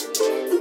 Yeah.